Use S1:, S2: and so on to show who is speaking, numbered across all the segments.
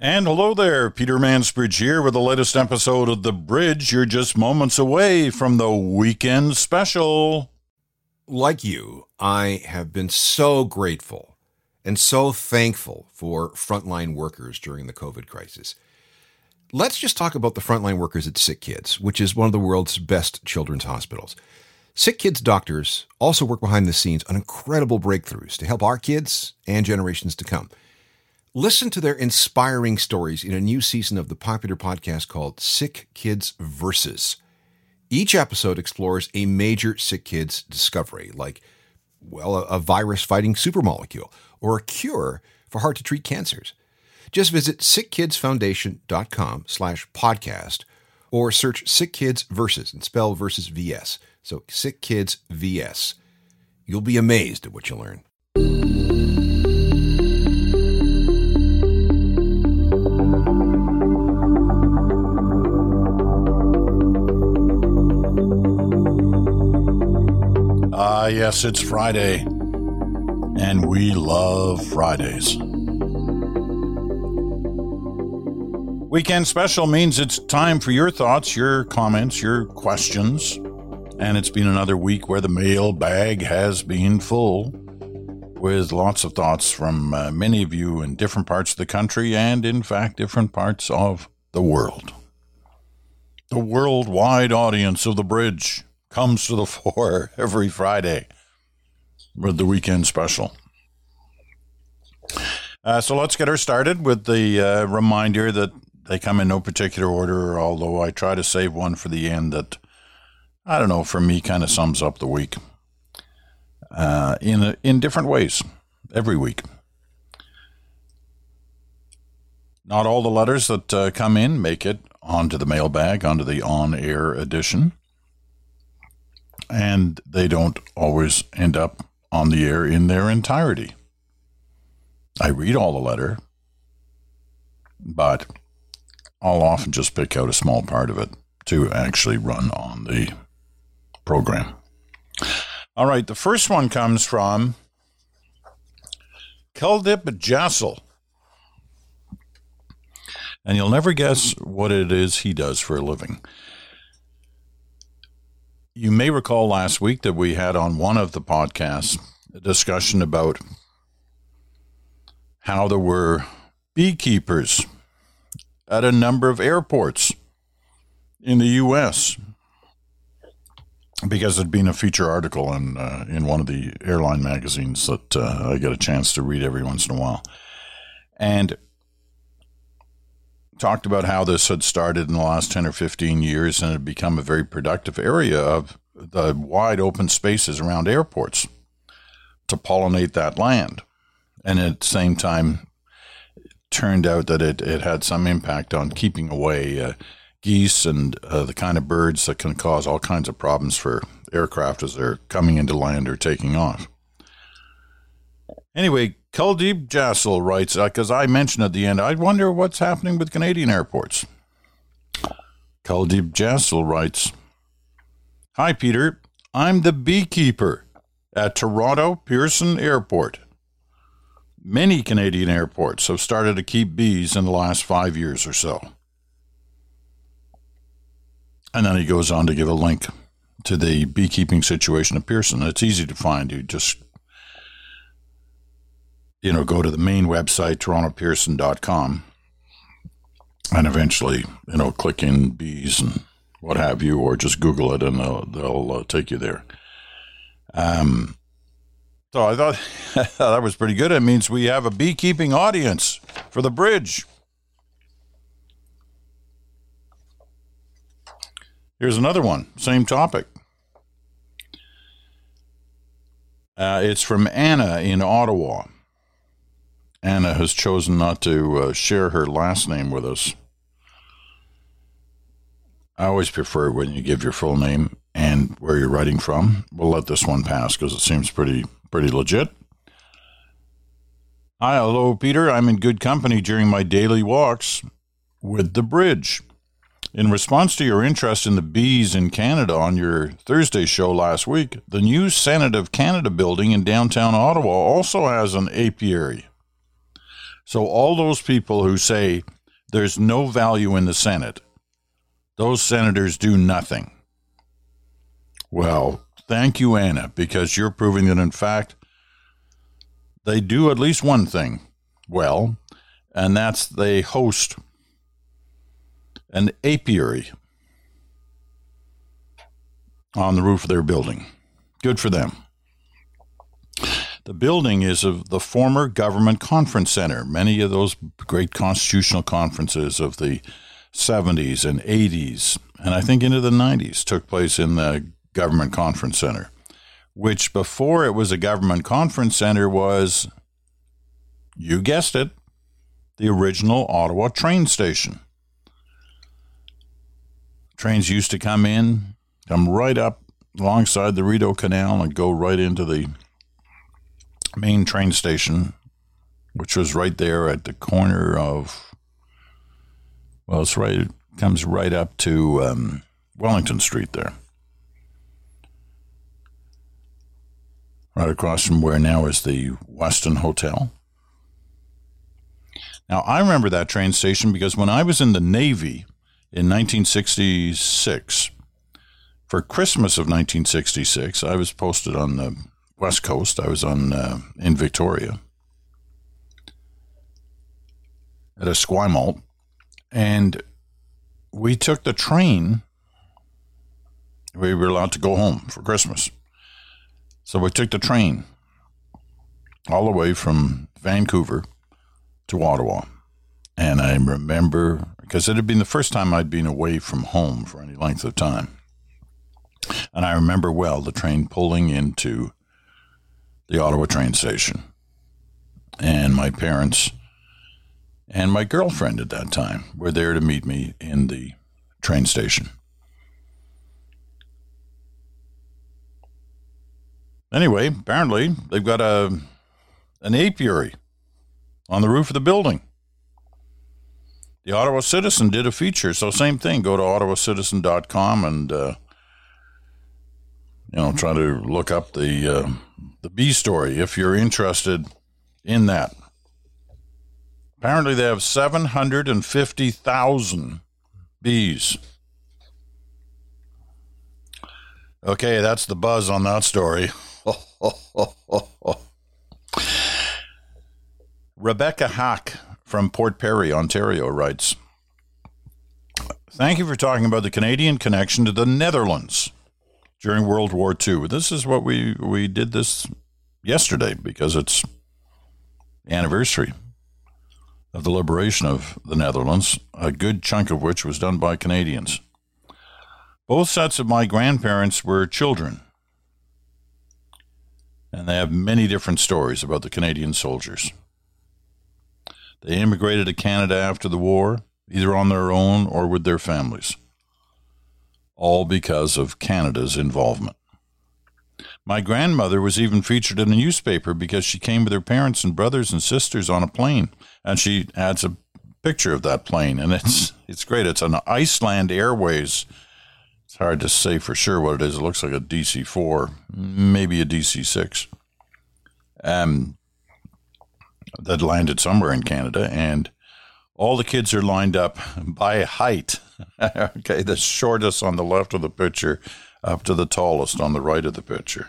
S1: And hello there, Peter Mansbridge here with the latest episode of The Bridge. You're just moments away from the weekend special.
S2: Like you, I have been so grateful and so thankful for frontline workers during the COVID crisis. Let's just talk about the frontline workers at Sick Kids, which is one of the world's best children's hospitals. Sick Kids doctors also work behind the scenes on incredible breakthroughs to help our kids and generations to come. Listen to their inspiring stories in a new season of the popular podcast called Sick Kids Versus. Each episode explores a major sick kids discovery, like, well, a, virus fighting supermolecule or a cure for hard to treat cancers. Just visit sickkidsfoundation.com slash podcast or search Sick Kids Versus and spell versus VS. So Sick Kids VS. You'll be amazed at what you learn.
S1: Ah, yes, it's Friday. And we love Fridays. Weekend special means it's time for your thoughts, your comments, your questions. And it's been another week where the mail bag has been full with lots of thoughts from uh, many of you in different parts of the country and, in fact, different parts of the world. The worldwide audience of the bridge comes to the fore every Friday with the weekend special. Uh, so let's get her started with the uh, reminder that they come in no particular order, although I try to save one for the end that, I don't know, for me kind of sums up the week uh, in, in different ways every week. Not all the letters that uh, come in make it onto the mailbag, onto the on air edition and they don't always end up on the air in their entirety. I read all the letter, but I'll often just pick out a small part of it to actually run on the program. All right, the first one comes from Kuldeep Jassel. And you'll never guess what it is he does for a living. You may recall last week that we had on one of the podcasts a discussion about how there were beekeepers at a number of airports in the U.S. because it'd been a feature article in uh, in one of the airline magazines that uh, I get a chance to read every once in a while, and talked about how this had started in the last 10 or 15 years and had become a very productive area of the wide open spaces around airports to pollinate that land. And at the same time, it turned out that it, it had some impact on keeping away uh, geese and uh, the kind of birds that can cause all kinds of problems for aircraft as they're coming into land or taking off. Anyway, Kuldeep Jassel writes, because uh, I mentioned at the end, I wonder what's happening with Canadian airports. Kuldeep Jassel writes, Hi, Peter. I'm the beekeeper at Toronto Pearson Airport. Many Canadian airports have started to keep bees in the last five years or so. And then he goes on to give a link to the beekeeping situation at Pearson. It's easy to find. You just you know, go to the main website, torontopearson.com, and eventually, you know, click in bees and what have you, or just Google it and they'll, they'll uh, take you there. Um, so I thought that was pretty good. It means we have a beekeeping audience for the bridge. Here's another one, same topic. Uh, it's from Anna in Ottawa. Anna has chosen not to uh, share her last name with us. I always prefer when you give your full name and where you're writing from. We'll let this one pass because it seems pretty pretty legit. Hi, hello, Peter. I'm in good company during my daily walks with the bridge. In response to your interest in the bees in Canada on your Thursday show last week, the new Senate of Canada building in downtown Ottawa also has an apiary. So, all those people who say there's no value in the Senate, those senators do nothing. Well, thank you, Anna, because you're proving that, in fact, they do at least one thing well, and that's they host an apiary on the roof of their building. Good for them. The building is of the former Government Conference Center. Many of those great constitutional conferences of the 70s and 80s, and I think into the 90s, took place in the Government Conference Center, which before it was a Government Conference Center was, you guessed it, the original Ottawa train station. Trains used to come in, come right up alongside the Rideau Canal and go right into the main train station, which was right there at the corner of, well, it's right, it comes right up to um, Wellington Street there. Right across from where now is the Westin Hotel. Now, I remember that train station because when I was in the Navy in 1966, for Christmas of 1966, I was posted on the West Coast. I was on uh, in Victoria at Esquimalt, and we took the train. We were allowed to go home for Christmas, so we took the train all the way from Vancouver to Ottawa. And I remember because it had been the first time I'd been away from home for any length of time. And I remember well the train pulling into the Ottawa train station. And my parents and my girlfriend at that time were there to meet me in the train station. Anyway, apparently they've got a an apiary on the roof of the building. The Ottawa Citizen did a feature, so same thing. Go to ottawacitizen.com and uh, you know try to look up the uh, the bee story if you're interested in that. Apparently, they have 750,000 bees. Okay, that's the buzz on that story. Rebecca Hack from Port Perry, Ontario writes Thank you for talking about the Canadian connection to the Netherlands during World War II. This is what we, we did this yesterday because it's anniversary of the liberation of the Netherlands, a good chunk of which was done by Canadians. Both sets of my grandparents were children, and they have many different stories about the Canadian soldiers. They immigrated to Canada after the war, either on their own or with their families all because of Canada's involvement. My grandmother was even featured in a newspaper because she came with her parents and brothers and sisters on a plane, and she adds a picture of that plane, and it's it's great. It's an Iceland Airways. It's hard to say for sure what it is. It looks like a DC four, maybe a DC six. Um, that landed somewhere in Canada, and all the kids are lined up by height. okay, the shortest on the left of the picture up to the tallest on the right of the picture.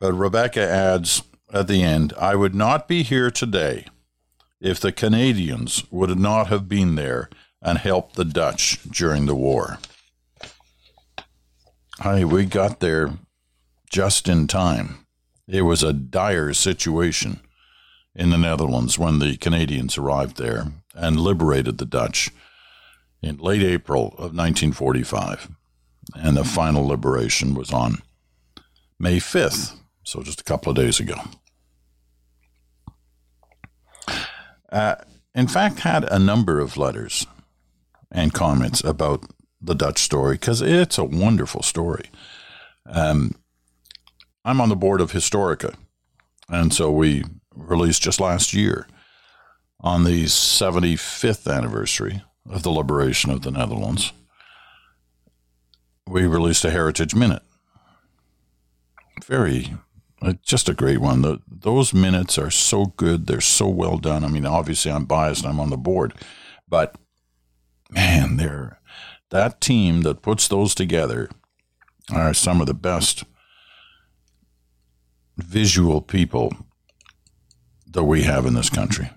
S1: But Rebecca adds at the end, I would not be here today if the Canadians would not have been there and helped the Dutch during the war. Hey, we got there just in time. It was a dire situation in the Netherlands when the Canadians arrived there and liberated the Dutch in late April of 1945. And the final liberation was on May 5th, so just a couple of days ago. Uh, in fact, had a number of letters and comments about the Dutch story because it's a wonderful story. Um, I'm on the board of Historica, and so we released just last year on the 75th anniversary of the liberation of the Netherlands, we released a Heritage Minute. Very, Uh, just a great one. The, those minutes are so good. They're so well done. I mean, obviously, I'm biased. I'm on the board, but man, they're that team that puts those together are some of the best visual people that we have in this country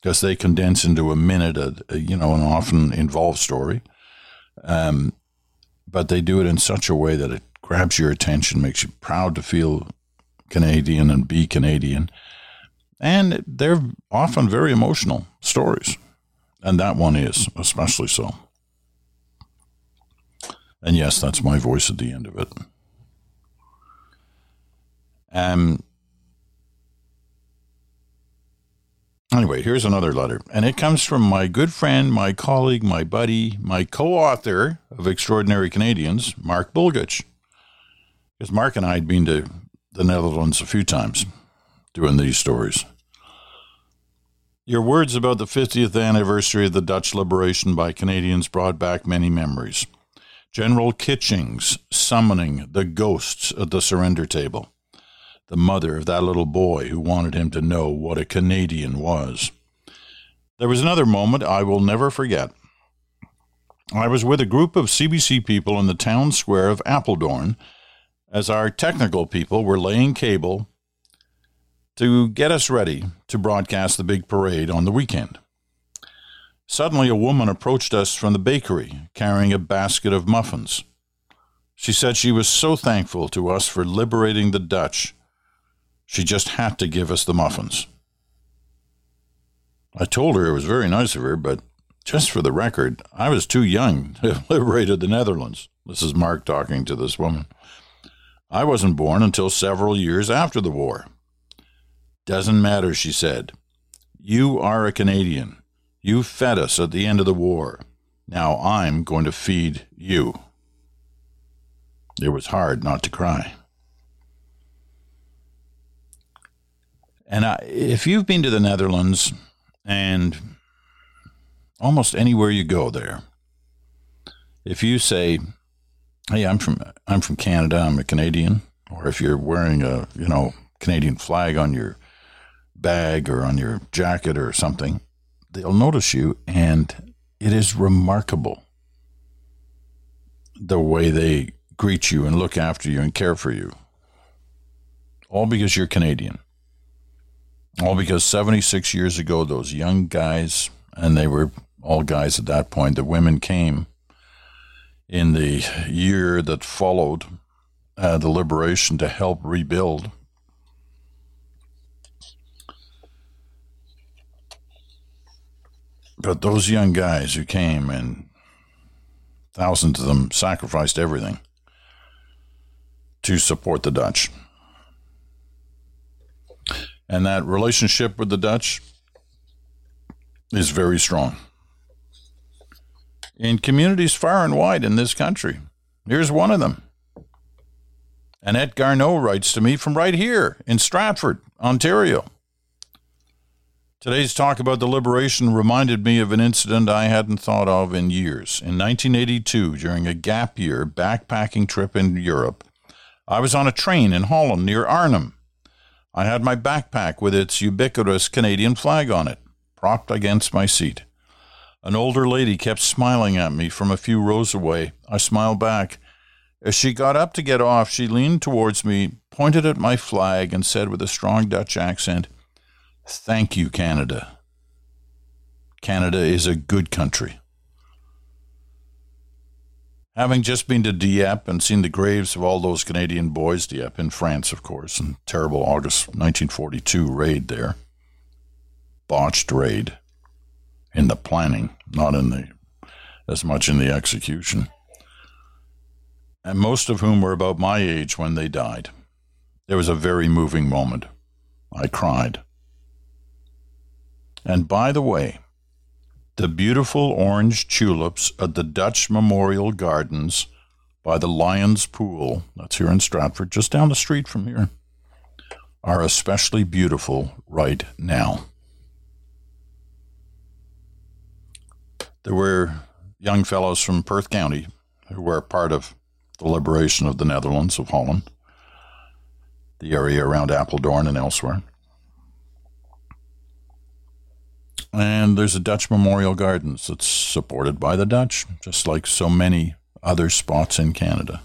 S1: because they condense into a minute, a, a, you know, an often involved story. Um, but they do it in such a way that it grabs your attention, makes you proud to feel Canadian and be Canadian. And they're often very emotional stories. And that one is, especially so. And yes, that's my voice at the end of it. Um, anyway, here's another letter. And it comes from my good friend, my colleague, my buddy, my co author of Extraordinary Canadians, Mark Bulgutch. Because Mark and I had been to the Netherlands a few times doing these stories. Your words about the 50th anniversary of the Dutch liberation by Canadians brought back many memories. General Kitching's summoning the ghosts at the surrender table, the mother of that little boy who wanted him to know what a Canadian was. There was another moment I will never forget. I was with a group of CBC people in the town square of Apeldoorn as our technical people were laying cable to get us ready to broadcast the big parade on the weekend. Suddenly, a woman approached us from the bakery carrying a basket of muffins. She said she was so thankful to us for liberating the Dutch, she just had to give us the muffins. I told her it was very nice of her, but just for the record, I was too young to have liberated the Netherlands. This is Mark talking to this woman. I wasn't born until several years after the war. Doesn't matter, she said. You are a Canadian. You fed us at the end of the war. Now I'm going to feed you. It was hard not to cry. And I, if you've been to the Netherlands and almost anywhere you go there, if you say, hey, I'm from I'm from Canada, I'm a Canadian, or if you're wearing a you know Canadian flag on your bag or on your jacket or something, they'll notice you, and it is remarkable the way they greet you and look after you and care for you. All because you're Canadian. All because 76 years ago, those young guys, and they were all guys at that point, the women came in the year that followed uh, the liberation to help rebuild. But those young guys who came and thousands of them sacrificed everything to support the Dutch. And that relationship with the Dutch is very strong in communities far and wide in this country. Here's one of them. Annette Garneau writes to me from right here in Stratford, Ontario. Today's talk about the liberation reminded me of an incident I hadn't thought of in years. In 1982, during a gap year backpacking trip in Europe, I was on a train in Holland near Arnhem. I had my backpack with its ubiquitous Canadian flag on it, propped against my seat. An older lady kept smiling at me from a few rows away. I smiled back. As she got up to get off, she leaned towards me, pointed at my flag, and said with a strong Dutch accent, Thank you, Canada. Canada is a good country. Having just been to Dieppe and seen the graves of all those Canadian boys, Dieppe in France, of course, and terrible August 1942 raid there, botched raid in the planning, not in the as much in the execution. And most of whom were about my age when they died. There was a very moving moment. I cried. And by the way, the beautiful orange tulips at the Dutch Memorial Gardens by the Lions Pool, that's here in Stratford, just down the street from here, are especially beautiful right now. There were young fellows from Perth County who were part of the liberation of the Netherlands, of Holland. the area around Apeldoorn and elsewhere. And there's a Dutch Memorial Gardens that's supported by the Dutch, just like so many other spots in Canada.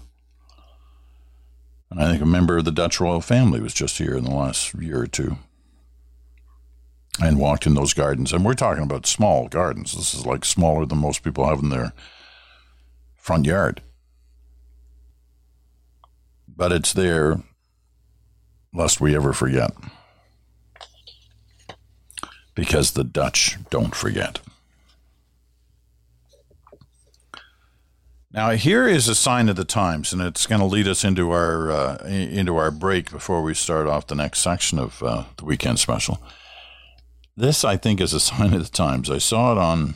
S1: And I think a member of the Dutch royal family was just here in the last year or two and walked in those gardens. And we're talking about small gardens. This is like smaller than most people have in their front yard. But it's there, lest we ever forget. Because the Dutch don't forget. Now here is a sign of the times, and it's going to lead us into our uh, into our break before we start off the next section of uh, the weekend special. This, I think, is a sign of the times. I saw it on.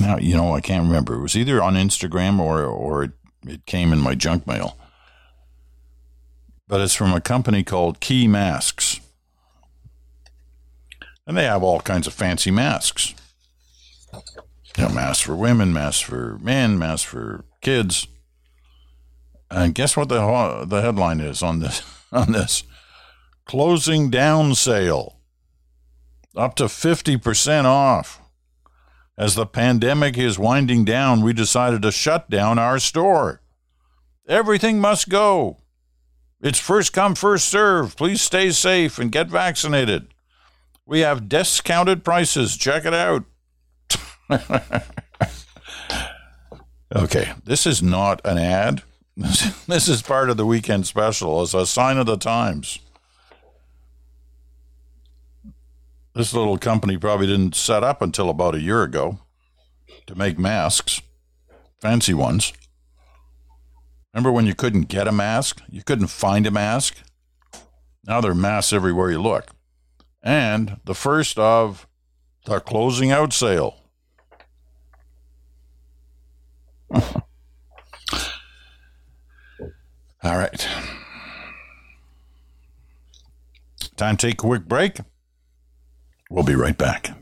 S1: Now you know I can't remember. It was either on Instagram or or it, it came in my junk mail. But it's from a company called Key Masks, and they have all kinds of fancy masks you know, masks for women, masks for men, masks for kids. And guess what the the headline is on this on this closing down sale, up to 50% off. As the pandemic is winding down, we decided to shut down our store. Everything must go. It's first come, first serve. Please stay safe and get vaccinated. We have discounted prices. Check it out. okay, this is not an ad. This is part of the weekend special as a sign of the times. This little company probably didn't set up until about a year ago to make masks, fancy ones. Remember when you couldn't get a mask? You couldn't find a mask? Now there are masks everywhere you look. And the first of the closing out sale. All right. Time to take a quick break. We'll be right back.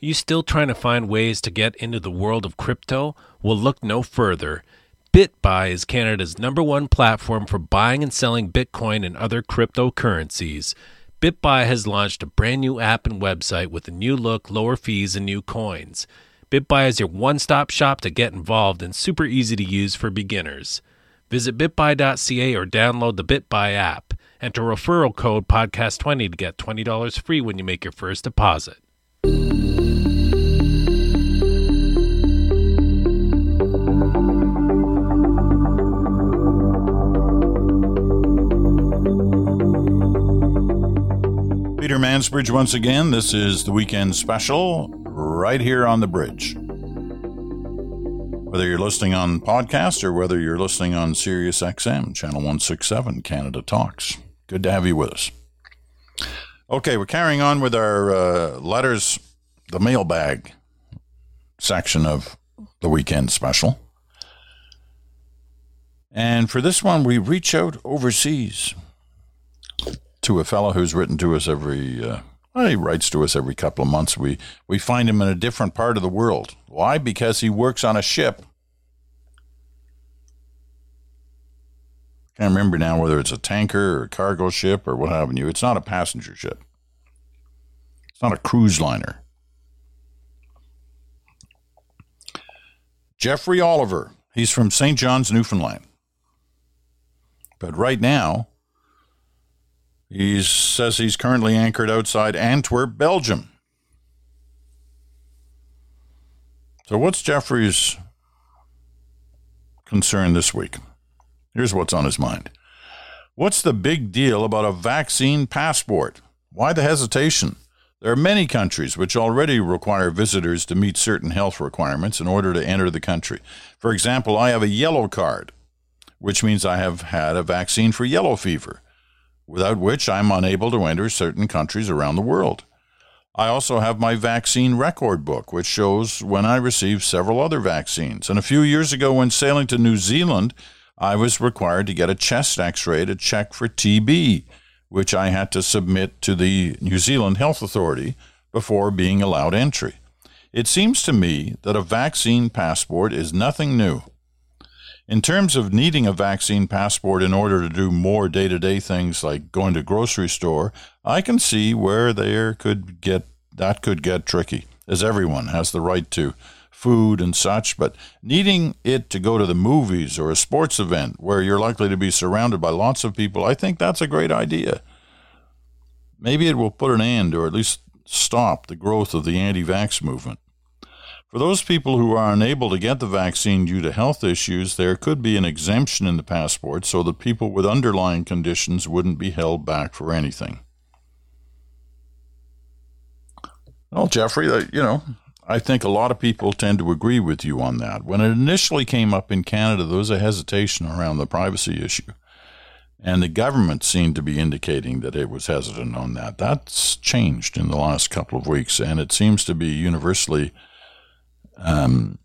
S3: You still trying to find ways to get into the world of crypto? Well, look no further. BitBuy is Canada's number one platform for buying and selling Bitcoin and other cryptocurrencies. BitBuy has launched a brand new app and website with a new look, lower fees, and new coins. BitBuy is your one stop shop to get involved and super easy to use for beginners. Visit bitbuy.ca or download the BitBuy app. Enter referral code podcast20 to get $20 free when you make your first deposit.
S1: Mansbridge once again. This is the weekend special right here on the bridge. Whether you're listening on podcast or whether you're listening on Sirius XM, channel 167, Canada Talks. Good to have you with us. Okay, we're carrying on with our uh, letters, the mailbag section of the weekend special. And for this one, we reach out overseas to a fellow who's written to us every uh, he writes to us every couple of months. We we find him in a different part of the world. Why? Because he works on a ship. Can't remember now whether it's a tanker or a cargo ship or what have you. It's not a passenger ship. It's not a cruise liner. Jeffrey Oliver. He's from St. John's, Newfoundland. But right now, he says he's currently anchored outside Antwerp, Belgium. So, what's Jeffrey's concern this week? Here's what's on his mind. What's the big deal about a vaccine passport? Why the hesitation? There are many countries which already require visitors to meet certain health requirements in order to enter the country. For example, I have a yellow card, which means I have had a vaccine for yellow fever without which I'm unable to enter certain countries around the world. I also have my vaccine record book, which shows when I received several other vaccines. And a few years ago, when sailing to New Zealand, I was required to get a chest x ray to check for TB, which I had to submit to the New Zealand Health Authority before being allowed entry. It seems to me that a vaccine passport is nothing new. In terms of needing a vaccine passport in order to do more day to day things like going to grocery store, I can see where there could get that could get tricky, as everyone has the right to food and such, but needing it to go to the movies or a sports event where you're likely to be surrounded by lots of people, I think that's a great idea. Maybe it will put an end or at least stop the growth of the anti vax movement. For those people who are unable to get the vaccine due to health issues, there could be an exemption in the passport so that people with underlying conditions wouldn't be held back for anything. Well, Jeffrey, you know, I think a lot of people tend to agree with you on that. When it initially came up in Canada, there was a hesitation around the privacy issue. And the government seemed to be indicating that it was hesitant on that. That's changed in the last couple of weeks, and it seems to be universally um,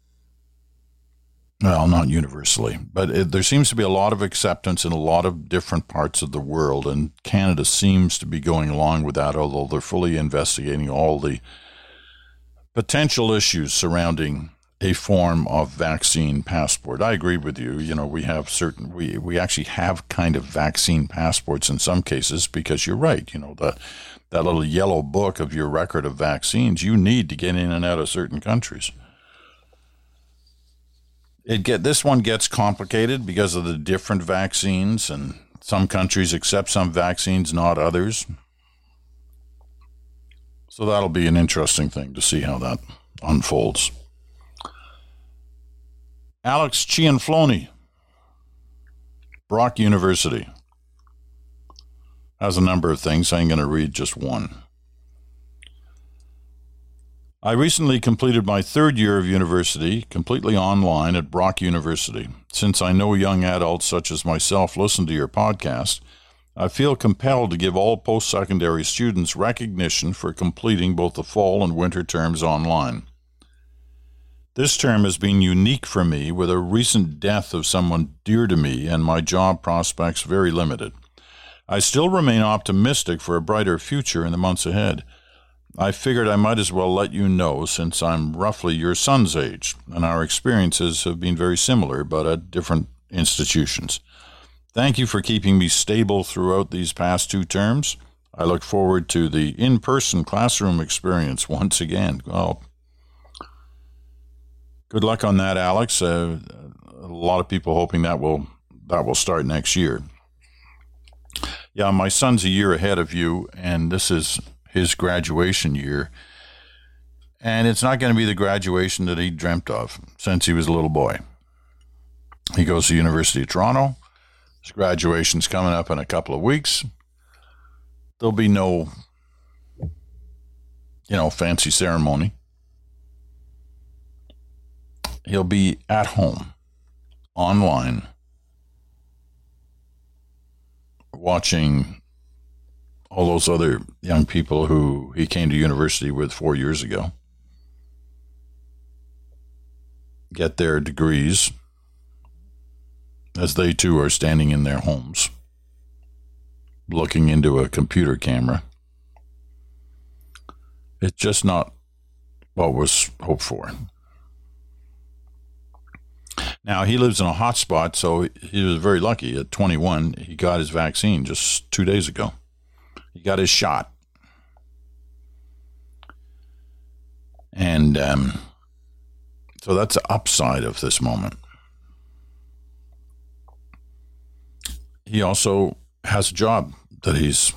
S1: well, not universally, but it, there seems to be a lot of acceptance in a lot of different parts of the world, and Canada seems to be going along with that, although they're fully investigating all the potential issues surrounding a form of vaccine passport. I agree with you. You know, we have certain we we actually have kind of vaccine passports in some cases because you're right. You know, the that little yellow book of your record of vaccines you need to get in and out of certain countries. It get this one gets complicated because of the different vaccines, and some countries accept some vaccines, not others. So that'll be an interesting thing to see how that unfolds. Alex Cianfloni, Brock University, has a number of things. I'm going to read just one. I recently completed my third year of university completely online at Brock University. Since I know young adults such as myself listen to your podcast, I feel compelled to give all post secondary students recognition for completing both the fall and winter terms online. This term has been unique for me with a recent death of someone dear to me and my job prospects very limited. I still remain optimistic for a brighter future in the months ahead. I figured I might as well let you know since I'm roughly your son's age, and our experiences have been very similar, but at different institutions. Thank you for keeping me stable throughout these past two terms. I look forward to the in person classroom experience once again. Well, good luck on that, Alex. Uh, a lot of people hoping that will that will start next year. Yeah, my son's a year ahead of you, and this is his graduation year. And it's not going to be the graduation that he dreamt of since he was a little boy. He goes to University of Toronto. His graduation's coming up in a couple of weeks. There'll be no, you know, fancy ceremony. He'll be at home, online, watching all those other young people who he came to university with four years ago get their degrees as they too are standing in their homes looking into a computer camera. It's just not what was hoped for. Now, he lives in a hot spot, so he was very lucky. At 21, he got his vaccine just two days ago. He got his shot. And um, so that's the upside of this moment. He also has a job that he's,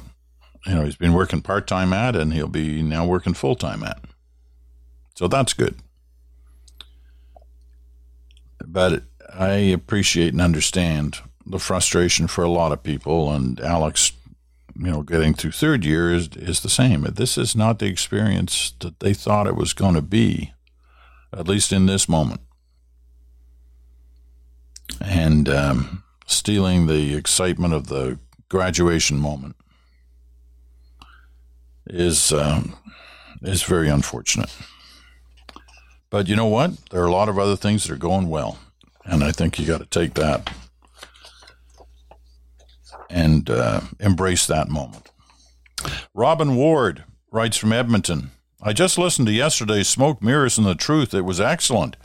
S1: you know, he's been working part time at, and he'll be now working full time at. So that's good. But I appreciate and understand the frustration for a lot of people, and Alex you know, getting through third year is is the same. This is not the experience that they thought it was going to be, at least in this moment. And um, stealing the excitement of the graduation moment is um, is very unfortunate. But you know what? There are a lot of other things that are going well, and I think you got to take that and uh, embrace that moment. Robin Ward writes from Edmonton I just listened to yesterday's Smoke, Mirrors, and the Truth. It was excellent.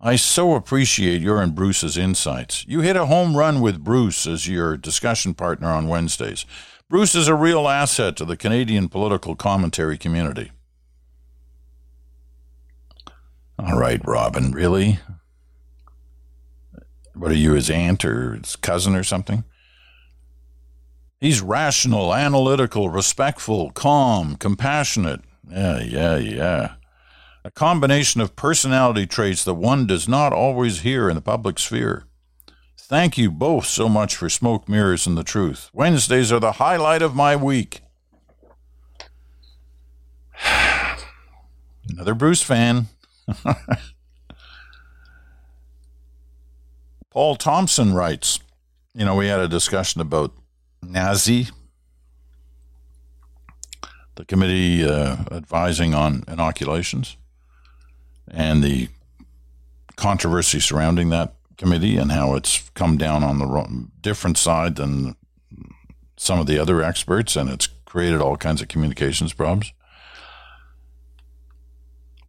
S1: I so appreciate your and Bruce's insights. You hit a home run with Bruce as your discussion partner on Wednesdays. Bruce is a real asset to the Canadian political commentary community. All right, Robin, really? What are you, his aunt or his cousin or something? He's rational, analytical, respectful, calm, compassionate. Yeah, yeah, yeah. A combination of personality traits that one does not always hear in the public sphere. Thank you both so much for Smoke Mirrors and the Truth. Wednesdays are the highlight of my week. Another Bruce fan. Paul Thompson writes, you know, we had a discussion about NACI, the committee uh, advising on inoculations, and the controversy surrounding that committee and how it's come down on the different side than some of the other experts, and it's created all kinds of communications problems.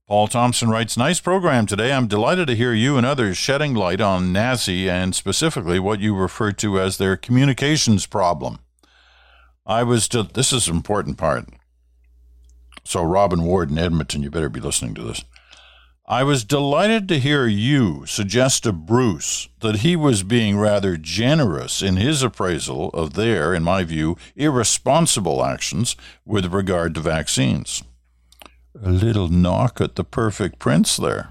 S1: Paul Thompson writes, Nice program today. I'm delighted to hear you and others shedding light on NACI and specifically what you refer to as their communications problem. I was, de- this is an important part. So, Robin Ward in Edmonton, you better be listening to this. I was delighted to hear you suggest to Bruce that he was being rather generous in his appraisal of their, in my view, irresponsible actions with regard to vaccines a little knock at the perfect prince there.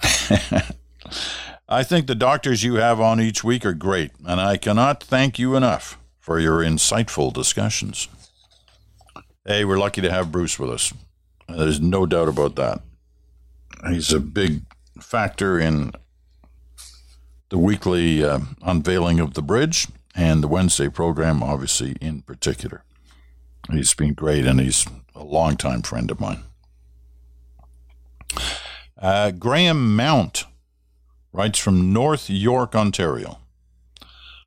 S1: I think the doctors you have on each week are great, and I cannot thank you enough for your insightful discussions. Hey, we're lucky to have Bruce with us. There's no doubt about that. He's a big factor in the weekly uh, unveiling of the bridge and the Wednesday program, obviously, in particular. He's been great, and he's a longtime friend of mine. Uh, Graham Mount writes from North York, Ontario.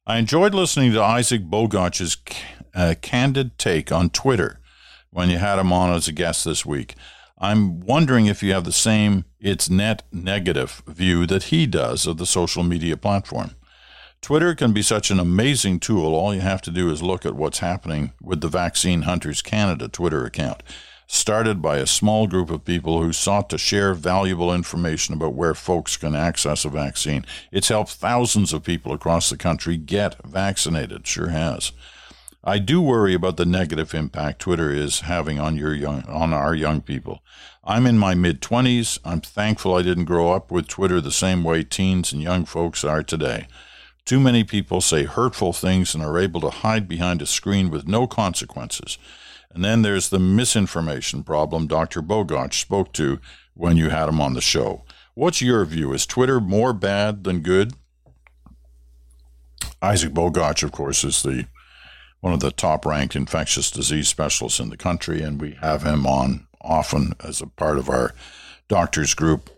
S1: I enjoyed listening to Isaac Bogoch's uh, candid take on Twitter when you had him on as a guest this week. I'm wondering if you have the same it's net negative view that he does of the social media platform. Twitter can be such an amazing tool. All you have to do is look at what's happening with the Vaccine Hunters Canada Twitter account, started by a small group of people who sought to share valuable information about where folks can access a vaccine. It's helped thousands of people across the country get vaccinated. Sure has. I do worry about the negative impact Twitter is having on your young on our young people. I'm in my mid 20s. I'm thankful I didn't grow up with Twitter the same way teens and young folks are today. Too many people say hurtful things and are able to hide behind a screen with no consequences. And then there's the misinformation problem Dr. Bogoch spoke to when you had him on the show. What's your view? Is Twitter more bad than good? Isaac Bogoch, of course, is the one of the top ranked infectious disease specialists in the country, and we have him on often as a part of our doctors group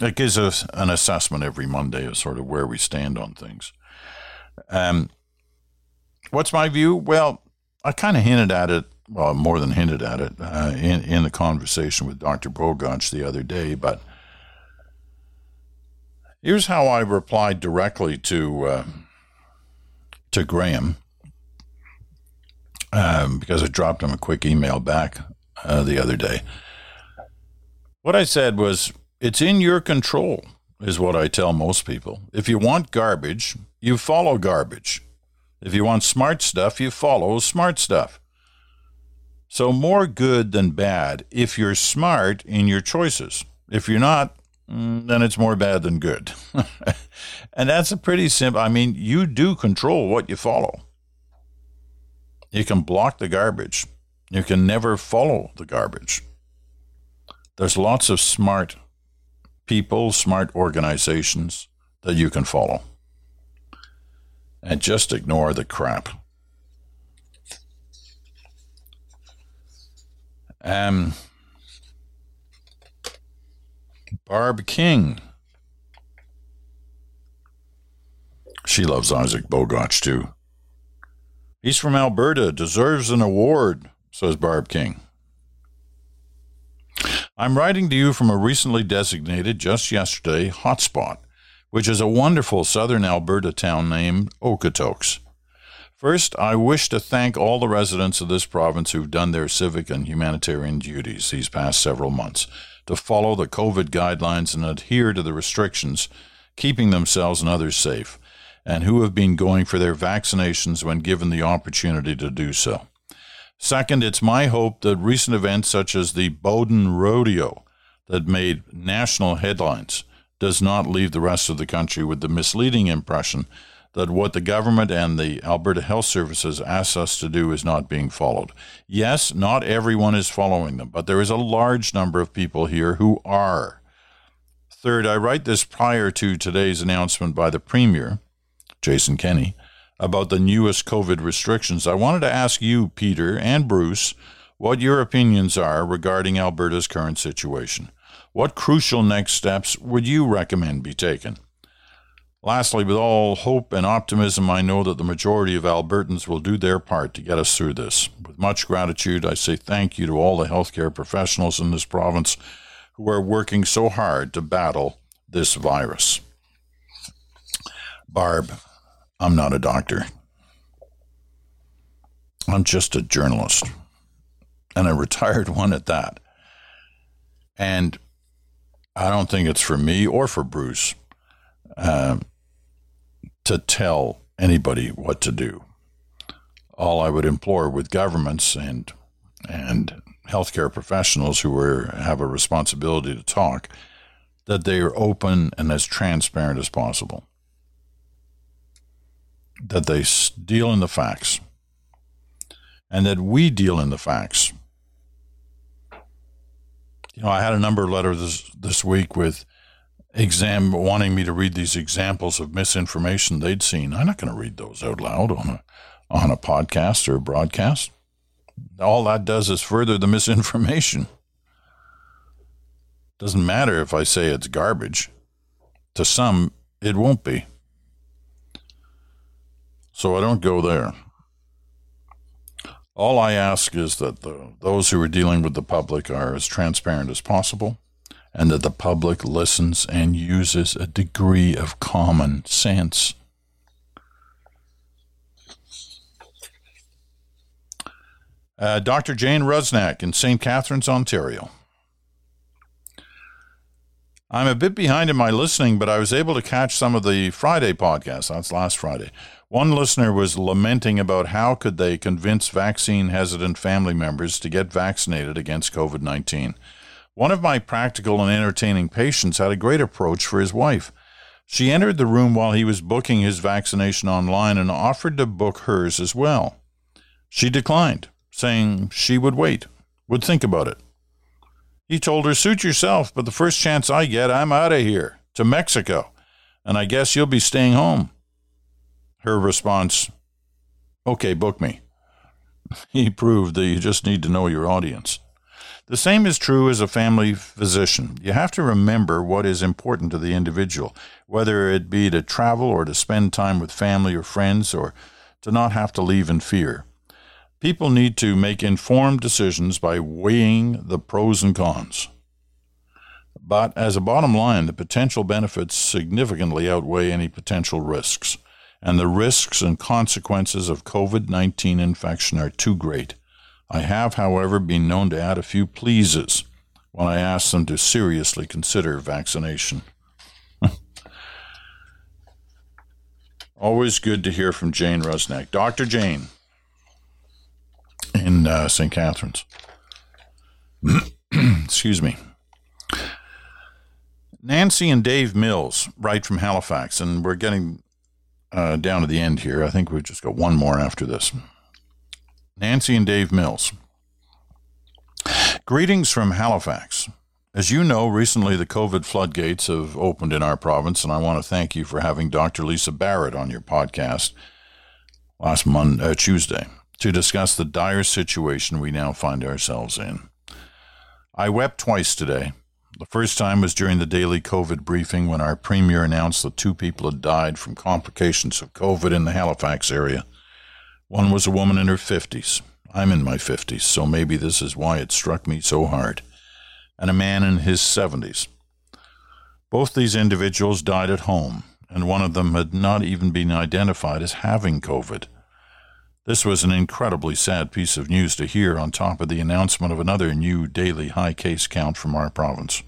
S1: it gives us an assessment every Monday of sort of where we stand on things. Um, what's my view? Well, I kind of hinted at it, well, more than hinted at it uh, in in the conversation with Dr. Bogoch the other day. But here's how I replied directly to uh, to Graham um, because I dropped him a quick email back uh, the other day. What I said was, it's in your control, is what I tell most people. If you want garbage, you follow garbage. If you want smart stuff, you follow smart stuff. So, more good than bad if you're smart in your choices. If you're not, mm, then it's more bad than good. and that's a pretty simple, I mean, you do control what you follow. You can block the garbage, you can never follow the garbage. There's lots of smart people, smart organizations that you can follow. And just ignore the crap. Um, Barb King. She loves Isaac Bogoch too. He's from Alberta, deserves an award, says Barb King. I'm writing to you from a recently designated, just yesterday, hotspot, which is a wonderful southern Alberta town named Okotoks. First, I wish to thank all the residents of this province who've done their civic and humanitarian duties these past several months to follow the COVID guidelines and adhere to the restrictions, keeping themselves and others safe, and who have been going for their vaccinations when given the opportunity to do so. Second, it's my hope that recent events such as the Bowden Rodeo that made national headlines does not leave the rest of the country with the misleading impression that what the government and the Alberta Health Services ask us to do is not being followed. Yes, not everyone is following them, but there is a large number of people here who are. Third, I write this prior to today's announcement by the Premier, Jason Kenney, about the newest COVID restrictions, I wanted to ask you, Peter and Bruce, what your opinions are regarding Alberta's current situation. What crucial next steps would you recommend be taken? Lastly, with all hope and optimism, I know that the majority of Albertans will do their part to get us through this. With much gratitude, I say thank you to all the healthcare professionals in this province who are working so hard to battle this virus. Barb, I'm not a doctor. I'm just a journalist and a retired one at that. And I don't think it's for me or for Bruce uh, to tell anybody what to do. All I would implore with governments and and healthcare professionals who are, have a responsibility to talk that they are open and as transparent as possible that they deal in the facts and that we deal in the facts. You know, I had a number of letters this, this week with exam wanting me to read these examples of misinformation they'd seen. I'm not going to read those out loud on a on a podcast or a broadcast. All that does is further the misinformation. Doesn't matter if I say it's garbage. To some, it won't be. So I don't go there. All I ask is that the, those who are dealing with the public are as transparent as possible and that the public listens and uses a degree of common sense. Uh, Dr. Jane Rusnak in St. Catharines, Ontario. I'm a bit behind in my listening, but I was able to catch some of the Friday podcast. That's last Friday. One listener was lamenting about how could they convince vaccine hesitant family members to get vaccinated against COVID-19. One of my practical and entertaining patients had a great approach for his wife. She entered the room while he was booking his vaccination online and offered to book hers as well. She declined, saying she would wait, would think about it. He told her, Suit yourself, but the first chance I get, I'm out of here to Mexico, and I guess you'll be staying home. Her response, okay, book me. He proved that you just need to know your audience. The same is true as a family physician. You have to remember what is important to the individual, whether it be to travel or to spend time with family or friends or to not have to leave in fear. People need to make informed decisions by weighing the pros and cons. But as a bottom line, the potential benefits significantly outweigh any potential risks and the risks and consequences of COVID 19 infection are too great. I have, however, been known to add a few pleases when I ask them to seriously consider vaccination. Always good to hear from Jane Rusnak. Dr. Jane in uh, St. Catharines. Excuse me. Nancy and Dave Mills write from Halifax, and we're getting uh, down to the end here. I think we've just got one more after this. Nancy and Dave Mills. Greetings from Halifax. As you know, recently the COVID floodgates have opened in our province, and I want to thank you for having Dr. Lisa Barrett on your podcast last Monday, uh, Tuesday to discuss the dire situation we now find ourselves in. I wept twice today the first time was during the daily COVID briefing when our premier announced that two people had died from complications of COVID in the Halifax area. One was a woman in her 50s. I'm in my 50s, so maybe this is why it struck me so hard. and a man in his 70s. Both these individuals died at home, and one of them had not even been identified as having COVID. This was an incredibly sad piece of news to hear on top of the announcement of another new daily high case count from our province.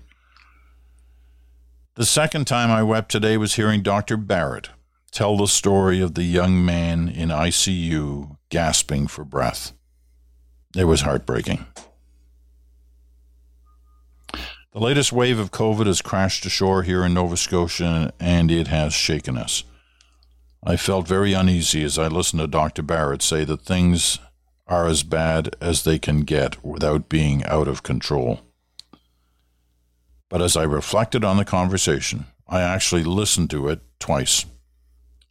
S1: The second time I wept today was hearing Dr. Barrett tell the story of the young man in ICU gasping for breath. It was heartbreaking. The latest wave of COVID has crashed ashore here in Nova Scotia and it has shaken us. I felt very uneasy as I listened to Dr. Barrett say that things are as bad as they can get without being out of control. But as I reflected on the conversation, I actually listened to it twice.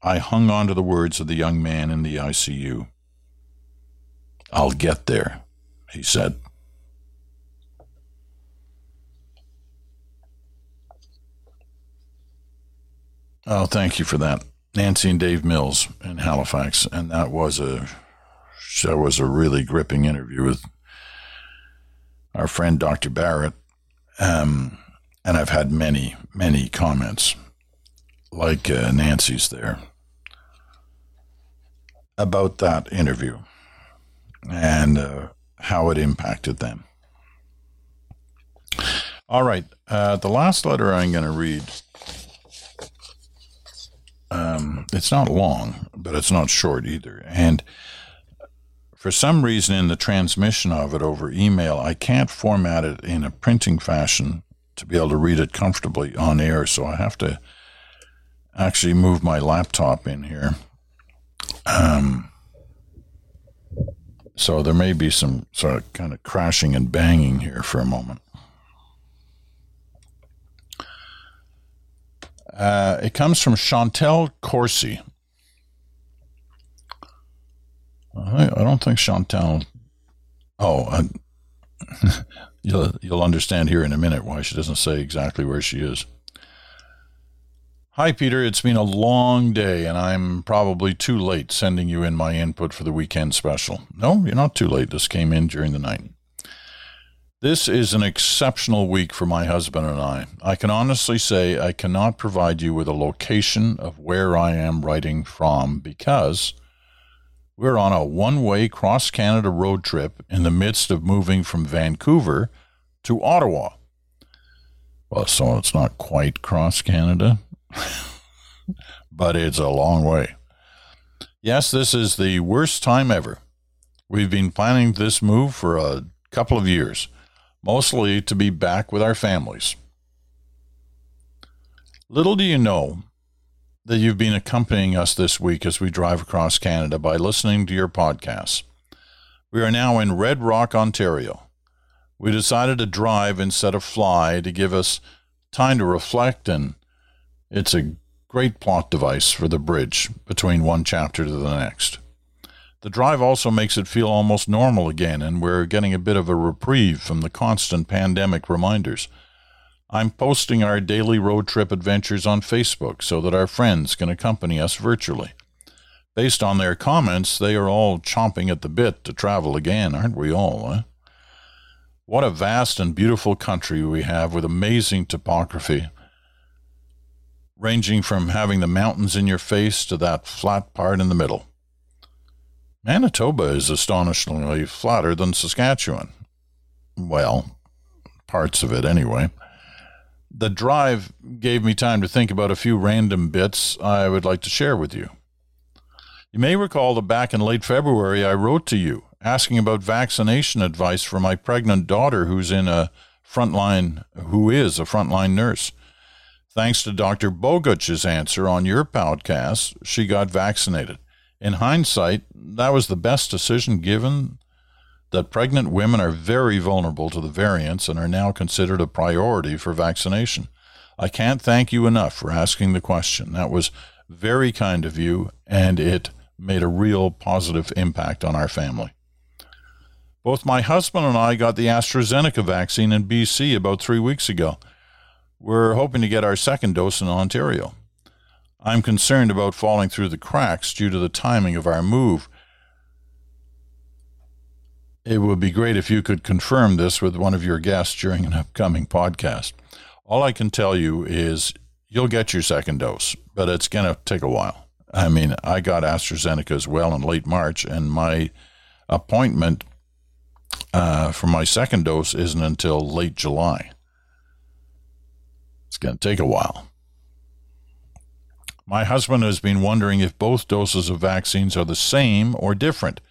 S1: I hung on to the words of the young man in the ICU. I'll get there, he said. Oh, thank you for that. Nancy and Dave Mills in Halifax, and that was a that was a really gripping interview with our friend Dr. Barrett. Um, and I've had many, many comments like uh, Nancy's there about that interview and uh, how it impacted them. All right, uh, the last letter I'm going to read um, it's not long, but it's not short either. And for some reason, in the transmission of it over email, I can't format it in a printing fashion to be able to read it comfortably on air. So I have to actually move my laptop in here. Um, so there may be some sort of kind of crashing and banging here for a moment. Uh, it comes from Chantel Corsi. I, I don't think Chantel. Oh, I, you'll you'll understand here in a minute why she doesn't say exactly where she is. Hi, Peter. It's been a long day, and I'm probably too late sending you in my input for the weekend special. No, you're not too late. This came in during the night. This is an exceptional week for my husband and I. I can honestly say I cannot provide you with a location of where I am writing from because we're on a one way cross Canada road trip in the midst of moving from Vancouver to Ottawa. Well, so it's not quite cross Canada, but it's a long way. Yes, this is the worst time ever. We've been planning this move for a couple of years mostly to be back with our families. Little do you know that you've been accompanying us this week as we drive across Canada by listening to your podcasts. We are now in Red Rock, Ontario. We decided to drive instead of fly to give us time to reflect, and it's a great plot device for the bridge between one chapter to the next. The drive also makes it feel almost normal again, and we're getting a bit of a reprieve from the constant pandemic reminders. I'm posting our daily road trip adventures on Facebook so that our friends can accompany us virtually. Based on their comments, they are all chomping at the bit to travel again, aren't we all? Eh? What a vast and beautiful country we have with amazing topography, ranging from having the mountains in your face to that flat part in the middle. Manitoba is astonishingly flatter than Saskatchewan. Well, parts of it anyway. The drive gave me time to think about a few random bits I would like to share with you. You may recall that back in late February I wrote to you asking about vaccination advice for my pregnant daughter who's in a frontline who is a frontline nurse. Thanks to Dr. Bogoch's answer on your podcast, she got vaccinated. In hindsight, that was the best decision given that pregnant women are very vulnerable to the variants and are now considered a priority for vaccination. I can't thank you enough for asking the question. That was very kind of you, and it made a real positive impact on our family. Both my husband and I got the AstraZeneca vaccine in BC about three weeks ago. We're hoping to get our second dose in Ontario. I'm concerned about falling through the cracks due to the timing of our move. it would be great if you could confirm this with one of your guests during an upcoming podcast. All I can tell you is you'll get your second dose, but it's going to take a while. I mean, I got AstraZeneca as well in late March, and my appointment uh, for my second dose isn't until late July. It's going to take a while. My husband has been wondering if both doses of vaccines are the same or different.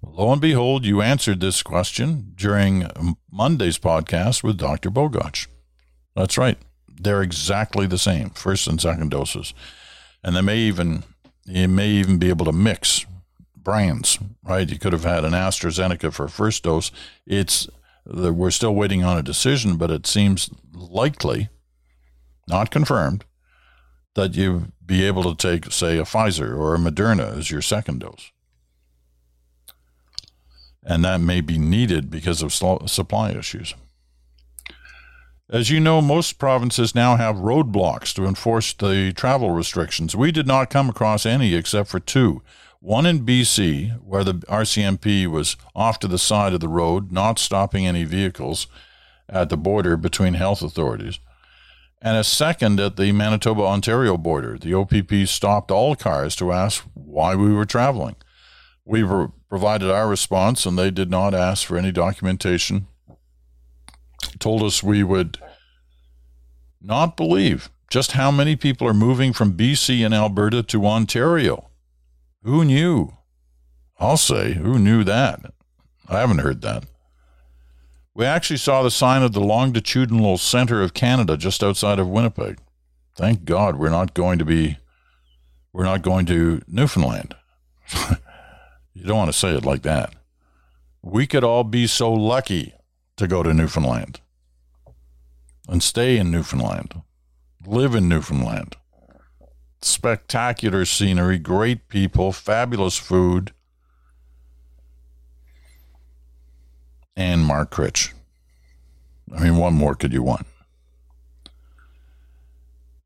S1: Lo and behold, you answered this question during Monday's podcast with Dr. Bogoch. That's right. They're exactly the same, first and second doses. And they may even you may even be able to mix brands, right? You could have had an AstraZeneca for first dose. It's we're still waiting on a decision, but it seems likely, not confirmed, that you be able to take, say, a Pfizer or a Moderna as your second dose. And that may be needed because of supply issues. As you know, most provinces now have roadblocks to enforce the travel restrictions. We did not come across any except for two. One in BC, where the RCMP was off to the side of the road, not stopping any vehicles at the border between health authorities. And a second at the Manitoba Ontario border. The OPP stopped all cars to ask why we were traveling. We were provided our response, and they did not ask for any documentation. Told us we would not believe just how many people are moving from BC and Alberta to Ontario. Who knew? I'll say, who knew that? I haven't heard that. We actually saw the sign of the longitudinal center of Canada just outside of Winnipeg. Thank God we're not going to be, we're not going to Newfoundland. you don't want to say it like that. We could all be so lucky to go to Newfoundland and stay in Newfoundland, live in Newfoundland spectacular scenery, great people, fabulous food, and Mark Critch. I mean, what more could you want?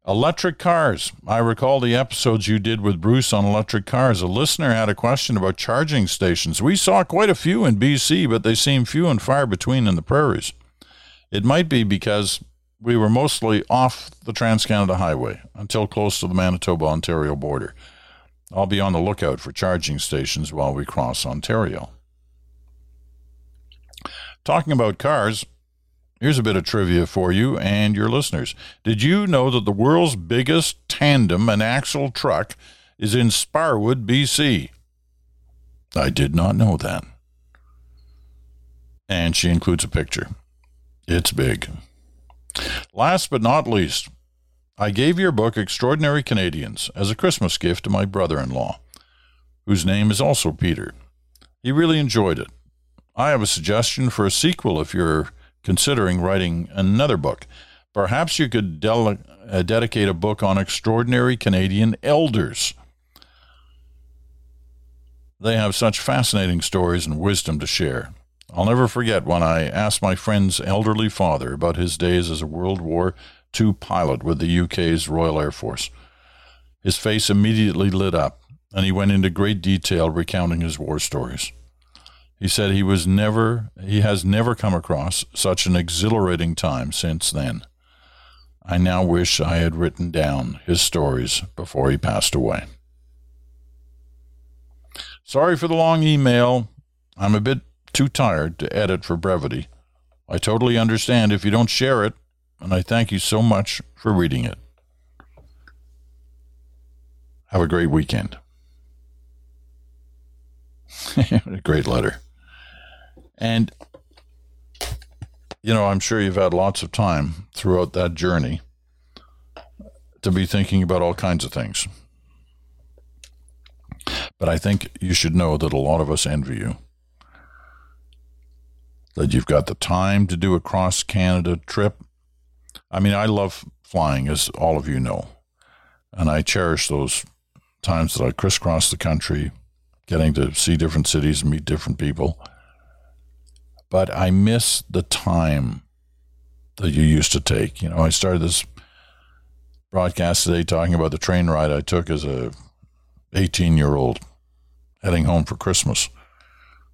S1: Electric cars. I recall the episodes you did with Bruce on electric cars. A listener had a question about charging stations. We saw quite a few in BC, but they seem few and far between in the prairies. It might be because we were mostly off the Trans Canada Highway until close to the Manitoba Ontario border. I'll be on the lookout for charging stations while we cross Ontario. Talking about cars, here's a bit of trivia for you and your listeners. Did you know that the world's biggest tandem and axle truck is in Sparwood, BC? I did not know that. And she includes a picture. It's big. Last but not least, I gave your book, Extraordinary Canadians, as a Christmas gift to my brother in law, whose name is also Peter. He really enjoyed it. I have a suggestion for a sequel if you're considering writing another book. Perhaps you could uh, dedicate a book on extraordinary Canadian elders. They have such fascinating stories and wisdom to share. I'll never forget when I asked my friend's elderly father about his days as a World War II pilot with the UK's Royal Air Force. His face immediately lit up, and he went into great detail recounting his war stories. He said he was never he has never come across such an exhilarating time since then. I now wish I had written down his stories before he passed away. Sorry for the long email. I'm a bit too tired to edit for brevity. I totally understand if you don't share it, and I thank you so much for reading it. Have a great weekend. a great letter. And, you know, I'm sure you've had lots of time throughout that journey to be thinking about all kinds of things. But I think you should know that a lot of us envy you that you've got the time to do a cross Canada trip. I mean, I love flying, as all of you know, and I cherish those times that I crisscross the country, getting to see different cities and meet different people. But I miss the time that you used to take. You know, I started this broadcast today talking about the train ride I took as a 18 year old heading home for Christmas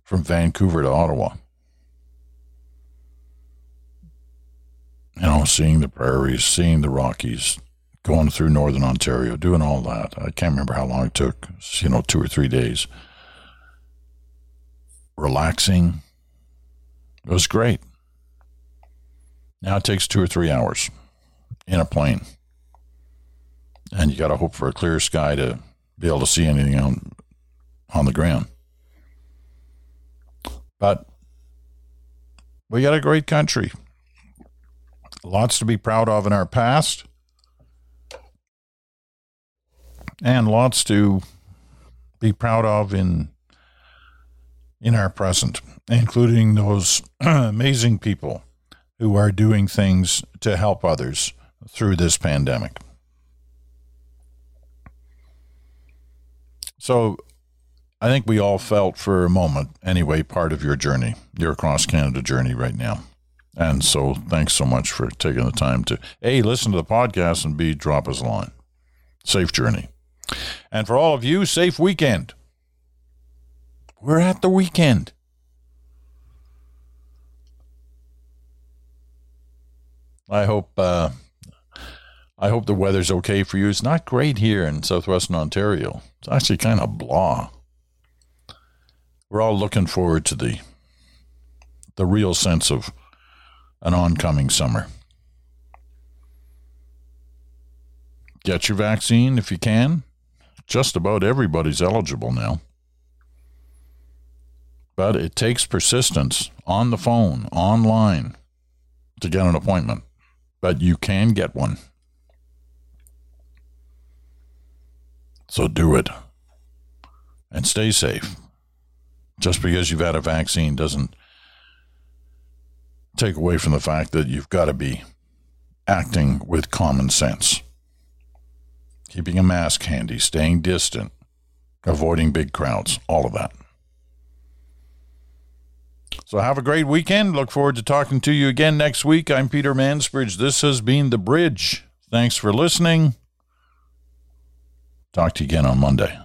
S1: from Vancouver to Ottawa. You know, seeing the prairies, seeing the Rockies, going through northern Ontario, doing all that. I can't remember how long it took, you know, two or three days. Relaxing. It was great. Now it takes two or three hours in a plane. And you got to hope for a clear sky to be able to see anything on, on the ground. But we got a great country. Lots to be proud of in our past and lots to be proud of in in our present, including those amazing people who are doing things to help others through this pandemic. So I think we all felt for a moment, anyway, part of your journey, your cross Canada journey right now. And so thanks so much for taking the time to A, listen to the podcast and B, drop us a line. Safe journey. And for all of you, safe weekend. We're at the weekend. I hope uh, I hope the weather's okay for you. It's not great here in southwestern Ontario. It's actually kind of blah. We're all looking forward to the the real sense of an oncoming summer. Get your vaccine if you can just about everybody's eligible now. But it takes persistence on the phone, online, to get an appointment. But you can get one. So do it. And stay safe. Just because you've had a vaccine doesn't take away from the fact that you've got to be acting with common sense keeping a mask handy, staying distant, avoiding big crowds, all of that. So have a great weekend. Look forward to talking to you again next week. I'm Peter Mansbridge. This has been The Bridge. Thanks for listening. Talk to you again on Monday.